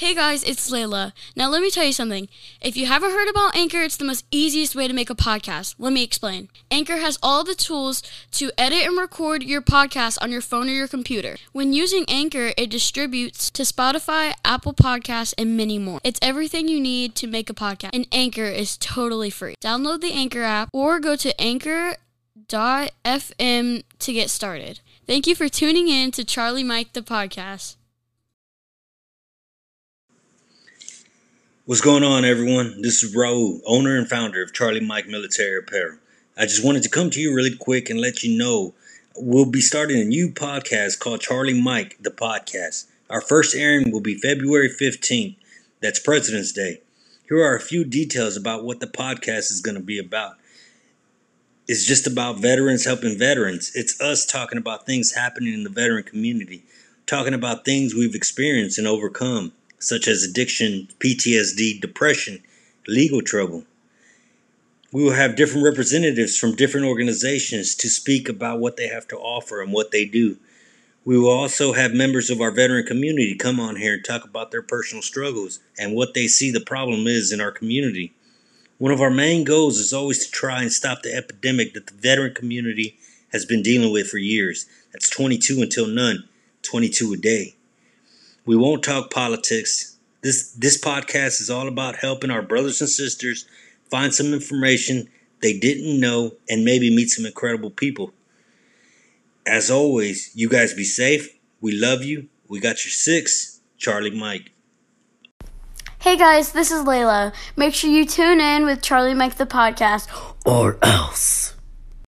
Hey guys, it's Layla. Now let me tell you something. If you haven't heard about Anchor, it's the most easiest way to make a podcast. Let me explain. Anchor has all the tools to edit and record your podcast on your phone or your computer. When using Anchor, it distributes to Spotify, Apple Podcasts, and many more. It's everything you need to make a podcast, and Anchor is totally free. Download the Anchor app or go to anchor.fm to get started. Thank you for tuning in to Charlie Mike the podcast. What's going on, everyone? This is Raul, owner and founder of Charlie Mike Military Apparel. I just wanted to come to you really quick and let you know we'll be starting a new podcast called Charlie Mike, the podcast. Our first airing will be February 15th. That's President's Day. Here are a few details about what the podcast is going to be about. It's just about veterans helping veterans. It's us talking about things happening in the veteran community, talking about things we've experienced and overcome such as addiction, PTSD, depression, legal trouble. We will have different representatives from different organizations to speak about what they have to offer and what they do. We will also have members of our veteran community come on here and talk about their personal struggles and what they see the problem is in our community. One of our main goals is always to try and stop the epidemic that the veteran community has been dealing with for years. That's 22 until none, 22 a day. We won't talk politics. This this podcast is all about helping our brothers and sisters find some information they didn't know and maybe meet some incredible people. As always, you guys be safe. We love you. We got your six, Charlie Mike. Hey guys, this is Layla. Make sure you tune in with Charlie Mike the podcast, or else.